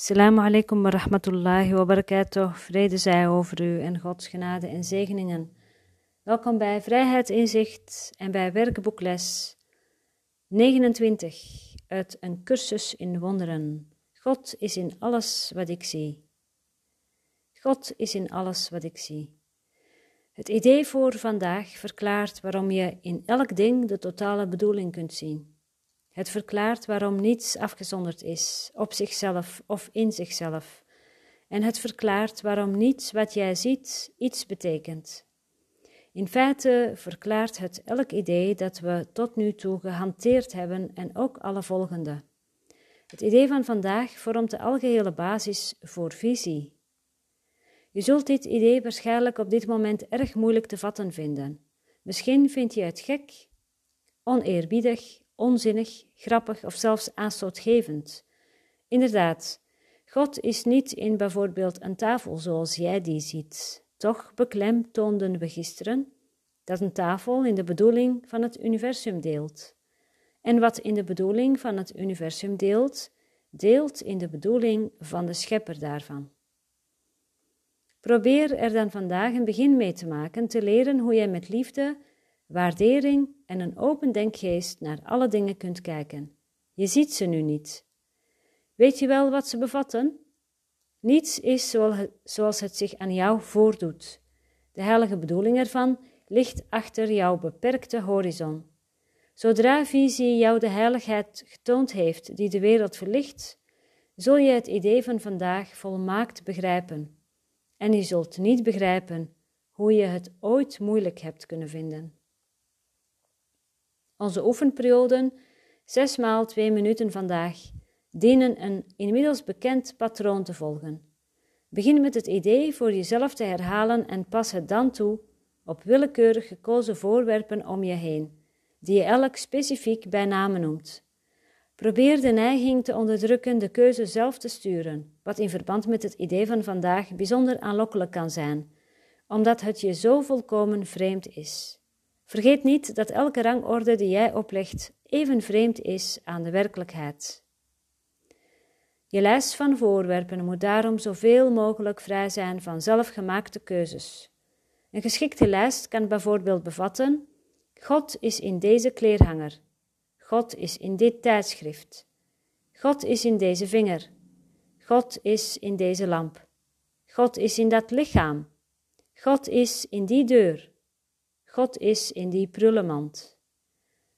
Assalamu alaikum wa rahmatullahi wa barakatuh. Vrede zij over u en Gods genade en zegeningen. Welkom bij Vrijheid Inzicht en bij werkboekles 29 uit een cursus in wonderen. God is in alles wat ik zie. God is in alles wat ik zie. Het idee voor vandaag verklaart waarom je in elk ding de totale bedoeling kunt zien. Het verklaart waarom niets afgezonderd is, op zichzelf of in zichzelf. En het verklaart waarom niets wat jij ziet iets betekent. In feite verklaart het elk idee dat we tot nu toe gehanteerd hebben en ook alle volgende. Het idee van vandaag vormt de algehele basis voor visie. Je zult dit idee waarschijnlijk op dit moment erg moeilijk te vatten vinden. Misschien vind je het gek, oneerbiedig onzinnig, grappig of zelfs aanstootgevend. Inderdaad, God is niet in bijvoorbeeld een tafel zoals jij die ziet. Toch beklemtoonden we gisteren dat een tafel in de bedoeling van het universum deelt. En wat in de bedoeling van het universum deelt, deelt in de bedoeling van de schepper daarvan. Probeer er dan vandaag een begin mee te maken, te leren hoe jij met liefde waardering en een open denkgeest naar alle dingen kunt kijken. Je ziet ze nu niet. Weet je wel wat ze bevatten? Niets is zoals het zich aan jou voordoet. De heilige bedoeling ervan ligt achter jouw beperkte horizon. Zodra visie jou de heiligheid getoond heeft die de wereld verlicht, zul je het idee van vandaag volmaakt begrijpen. En je zult niet begrijpen hoe je het ooit moeilijk hebt kunnen vinden. Onze oefenperioden, zes maal twee minuten vandaag, dienen een inmiddels bekend patroon te volgen. Begin met het idee voor jezelf te herhalen en pas het dan toe op willekeurig gekozen voorwerpen om je heen, die je elk specifiek bij name noemt. Probeer de neiging te onderdrukken de keuze zelf te sturen, wat in verband met het idee van vandaag bijzonder aanlokkelijk kan zijn, omdat het je zo volkomen vreemd is. Vergeet niet dat elke rangorde die jij oplegt even vreemd is aan de werkelijkheid. Je lijst van voorwerpen moet daarom zoveel mogelijk vrij zijn van zelfgemaakte keuzes. Een geschikte lijst kan bijvoorbeeld bevatten: God is in deze kleerhanger. God is in dit tijdschrift. God is in deze vinger. God is in deze lamp. God is in dat lichaam. God is in die deur. God is in die prullenmand.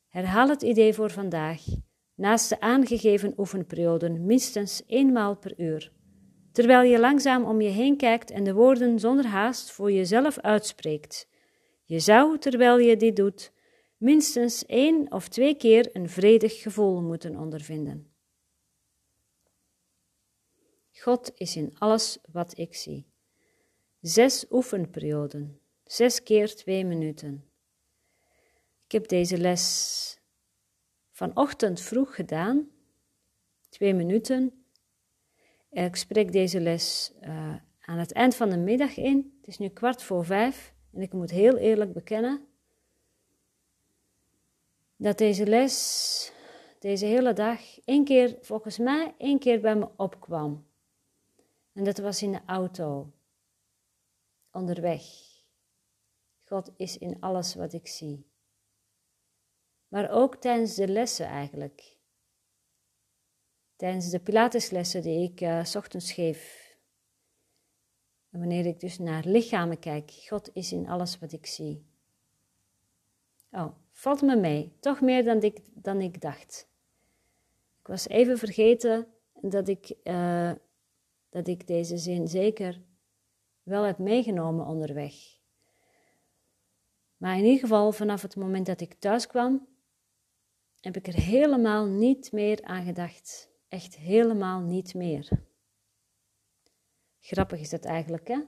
Herhaal het idee voor vandaag, naast de aangegeven oefenperioden, minstens eenmaal per uur, terwijl je langzaam om je heen kijkt en de woorden zonder haast voor jezelf uitspreekt. Je zou, terwijl je dit doet, minstens één of twee keer een vredig gevoel moeten ondervinden. God is in alles wat ik zie. Zes oefenperioden. Zes keer twee minuten. Ik heb deze les vanochtend vroeg gedaan, twee minuten. Ik spreek deze les uh, aan het eind van de middag in. Het is nu kwart voor vijf en ik moet heel eerlijk bekennen dat deze les, deze hele dag, één keer, volgens mij, één keer bij me opkwam. En dat was in de auto, onderweg. God is in alles wat ik zie. Maar ook tijdens de lessen eigenlijk. Tijdens de Pilateslessen die ik uh, s ochtends geef. En wanneer ik dus naar lichamen kijk, God is in alles wat ik zie. Oh, valt me mee. Toch meer dan ik, dan ik dacht. Ik was even vergeten dat ik, uh, dat ik deze zin zeker wel heb meegenomen onderweg. Maar in ieder geval, vanaf het moment dat ik thuis kwam, heb ik er helemaal niet meer aan gedacht. Echt helemaal niet meer. Grappig is dat eigenlijk, hè?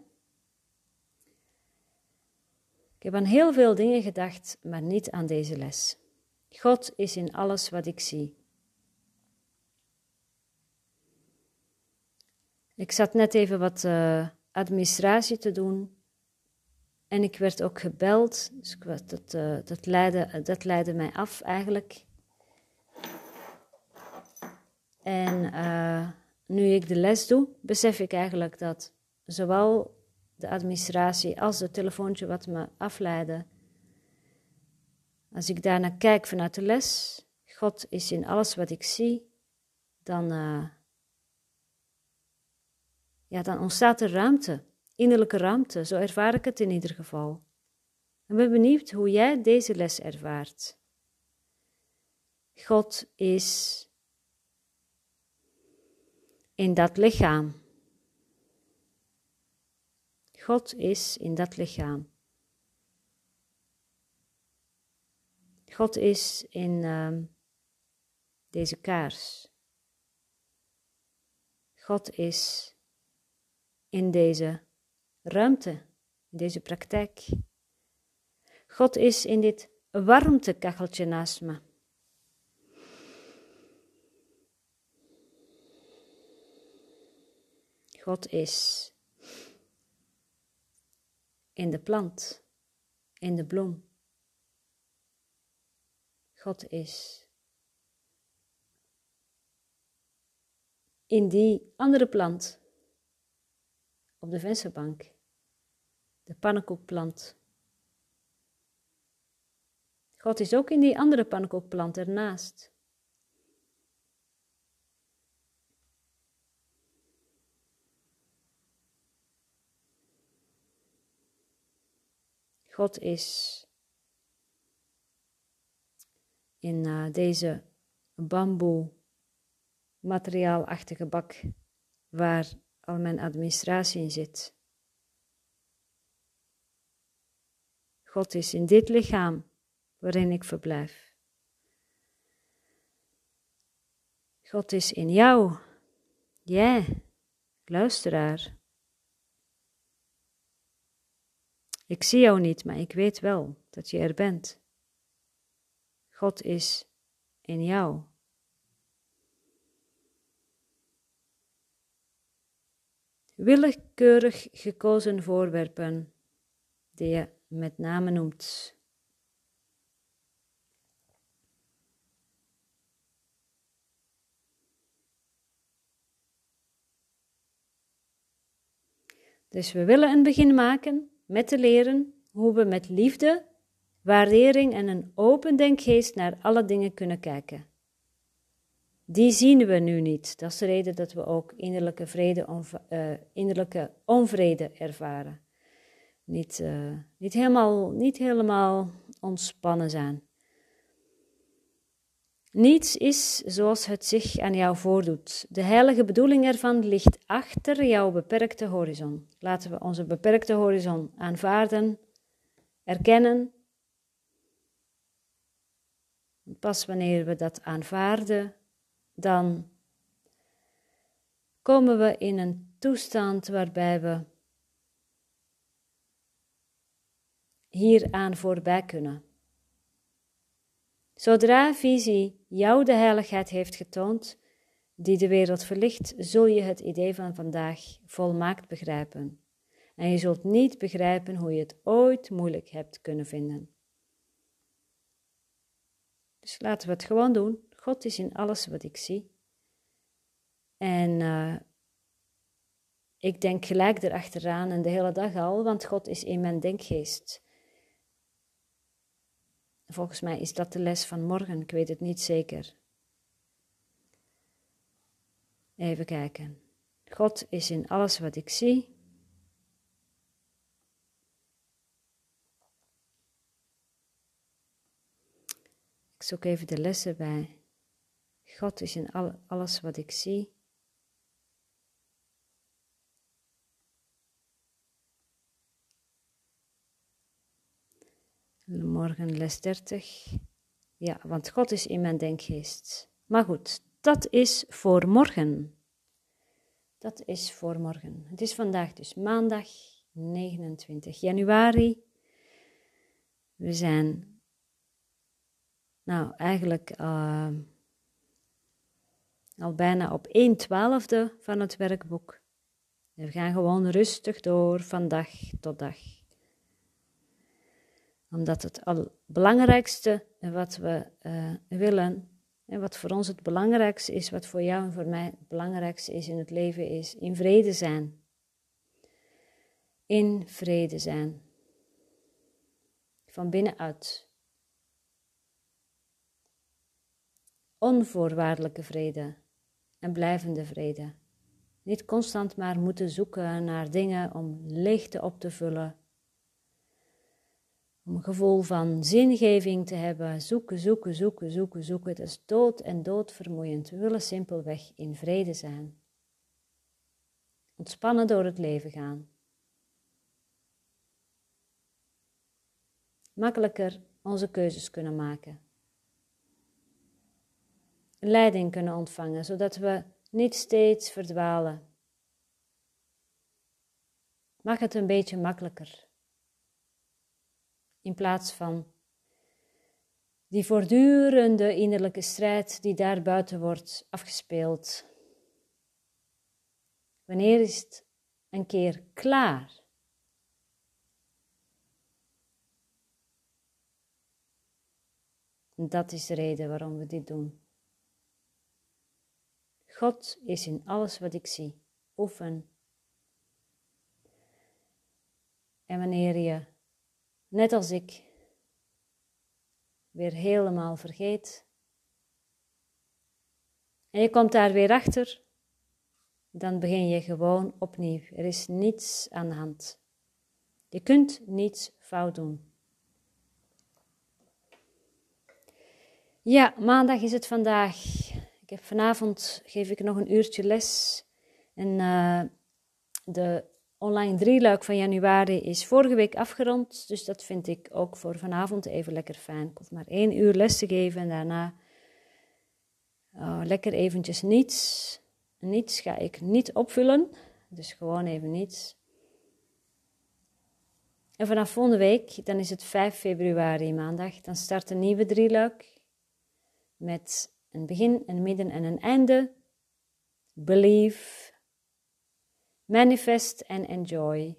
Ik heb aan heel veel dingen gedacht, maar niet aan deze les. God is in alles wat ik zie. Ik zat net even wat uh, administratie te doen en ik werd ook gebeld, dus dat, uh, dat, leidde, dat leidde mij af eigenlijk. En uh, nu ik de les doe, besef ik eigenlijk dat zowel de administratie als het telefoontje wat me afleiden, als ik daarnaar kijk vanuit de les, God is in alles wat ik zie, dan, uh, ja, dan ontstaat er ruimte, innerlijke ruimte. Zo ervaar ik het in ieder geval. Ik ben benieuwd hoe jij deze les ervaart. God is in dat lichaam. God is in dat lichaam. God is in uh, deze kaars. God is in deze ruimte, in deze praktijk. God is in dit warmtekacheltje naast me. God is in de plant, in de bloem. God is in die andere plant op de vensterbank, de pannenkoekplant. God is ook in die andere pannenkoekplant ernaast. God is in uh, deze bamboe materiaalachtige bak waar al mijn administratie in zit. God is in dit lichaam waarin ik verblijf. God is in jou, jij, luisteraar. Ik zie jou niet, maar ik weet wel dat je er bent. God is in jou. Willekeurig gekozen voorwerpen die je met name noemt. Dus we willen een begin maken met te leren hoe we met liefde, waardering en een open denkgeest naar alle dingen kunnen kijken. Die zien we nu niet. Dat is de reden dat we ook innerlijke, vrede, uh, innerlijke onvrede ervaren. Niet, uh, niet, helemaal, niet helemaal ontspannen zijn. Niets is zoals het zich aan jou voordoet. De heilige bedoeling ervan ligt achter jouw beperkte horizon. Laten we onze beperkte horizon aanvaarden, erkennen. Pas wanneer we dat aanvaarden, dan komen we in een toestand waarbij we hieraan voorbij kunnen. Zodra visie jou de heiligheid heeft getoond, die de wereld verlicht, zul je het idee van vandaag volmaakt begrijpen. En je zult niet begrijpen hoe je het ooit moeilijk hebt kunnen vinden. Dus laten we het gewoon doen. God is in alles wat ik zie. En uh, ik denk gelijk erachteraan en de hele dag al, want God is in mijn denkgeest. Volgens mij is dat de les van morgen, ik weet het niet zeker. Even kijken. God is in alles wat ik zie. Ik zoek even de lessen bij. God is in al, alles wat ik zie. Morgen les 30. Ja, want God is in mijn denkgeest. Maar goed, dat is voor morgen. Dat is voor morgen. Het is vandaag dus maandag 29 januari. We zijn, nou eigenlijk uh, al bijna op 1 twaalfde van het werkboek. We gaan gewoon rustig door van dag tot dag omdat het belangrijkste wat we uh, willen En wat voor ons het belangrijkste is, wat voor jou en voor mij het belangrijkste is in het leven, is in vrede zijn. In vrede zijn. Van binnenuit. Onvoorwaardelijke vrede en blijvende vrede. Niet constant maar moeten zoeken naar dingen om leegte op te vullen. Om een gevoel van zingeving te hebben. Zoeken, zoeken, zoeken, zoeken, zoeken. Het is dood en doodvermoeiend. We willen simpelweg in vrede zijn. Ontspannen door het leven gaan. Makkelijker onze keuzes kunnen maken. Leiding kunnen ontvangen, zodat we niet steeds verdwalen. Maak het een beetje makkelijker. In plaats van die voortdurende innerlijke strijd die daar buiten wordt afgespeeld. Wanneer is het een keer klaar? En dat is de reden waarom we dit doen. God is in alles wat ik zie. Oefen. En wanneer je, net als ik, weer helemaal vergeet, en je komt daar weer achter, dan begin je gewoon opnieuw. Er is niets aan de hand. Je kunt niets fout doen. Ja, maandag is het vandaag. Ik heb vanavond geef ik nog een uurtje les. En uh, de online drieluik van januari is vorige week afgerond. Dus dat vind ik ook voor vanavond even lekker fijn. Ik hoef maar één uur les te geven en daarna uh, lekker eventjes niets. Niets ga ik niet opvullen. Dus gewoon even niets. En vanaf volgende week, dan is het 5 februari maandag, dan start een nieuwe drieluik met een begin, een midden en een einde. Believe, manifest en enjoy.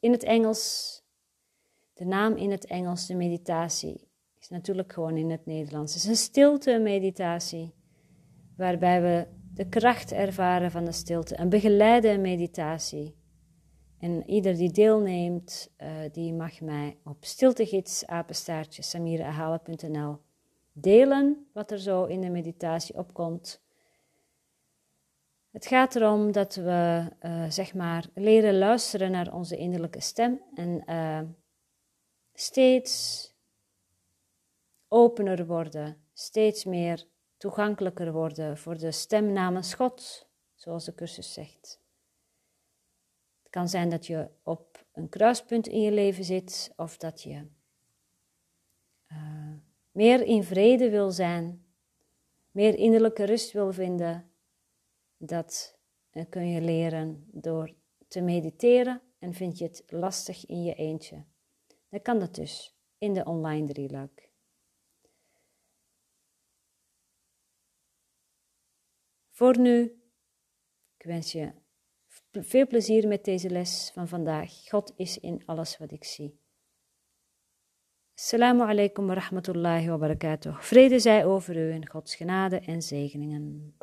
In het Engels, de naam in het Engels, de meditatie, is natuurlijk gewoon in het Nederlands. Het is een stilte meditatie, waarbij we de kracht ervaren van de stilte. Een begeleide meditatie. En ieder die deelneemt, uh, die mag mij op stiltegids, apenstaartje, delen wat er zo in de meditatie opkomt. Het gaat erom dat we uh, zeg maar leren luisteren naar onze innerlijke stem en uh, steeds opener worden, steeds meer toegankelijker worden voor de stem namens God, zoals de cursus zegt. Het kan zijn dat je op een kruispunt in je leven zit of dat je uh, meer in vrede wil zijn, meer innerlijke rust wil vinden, dat eh, kun je leren door te mediteren en vind je het lastig in je eentje. Dan kan dat dus in de online drieluik. Voor nu, ik wens je veel plezier met deze les van vandaag. God is in alles wat ik zie. Assalamu alaikum wa rahmatullahi wa barakatuh. Vrede zij over u en Gods genade en zegeningen.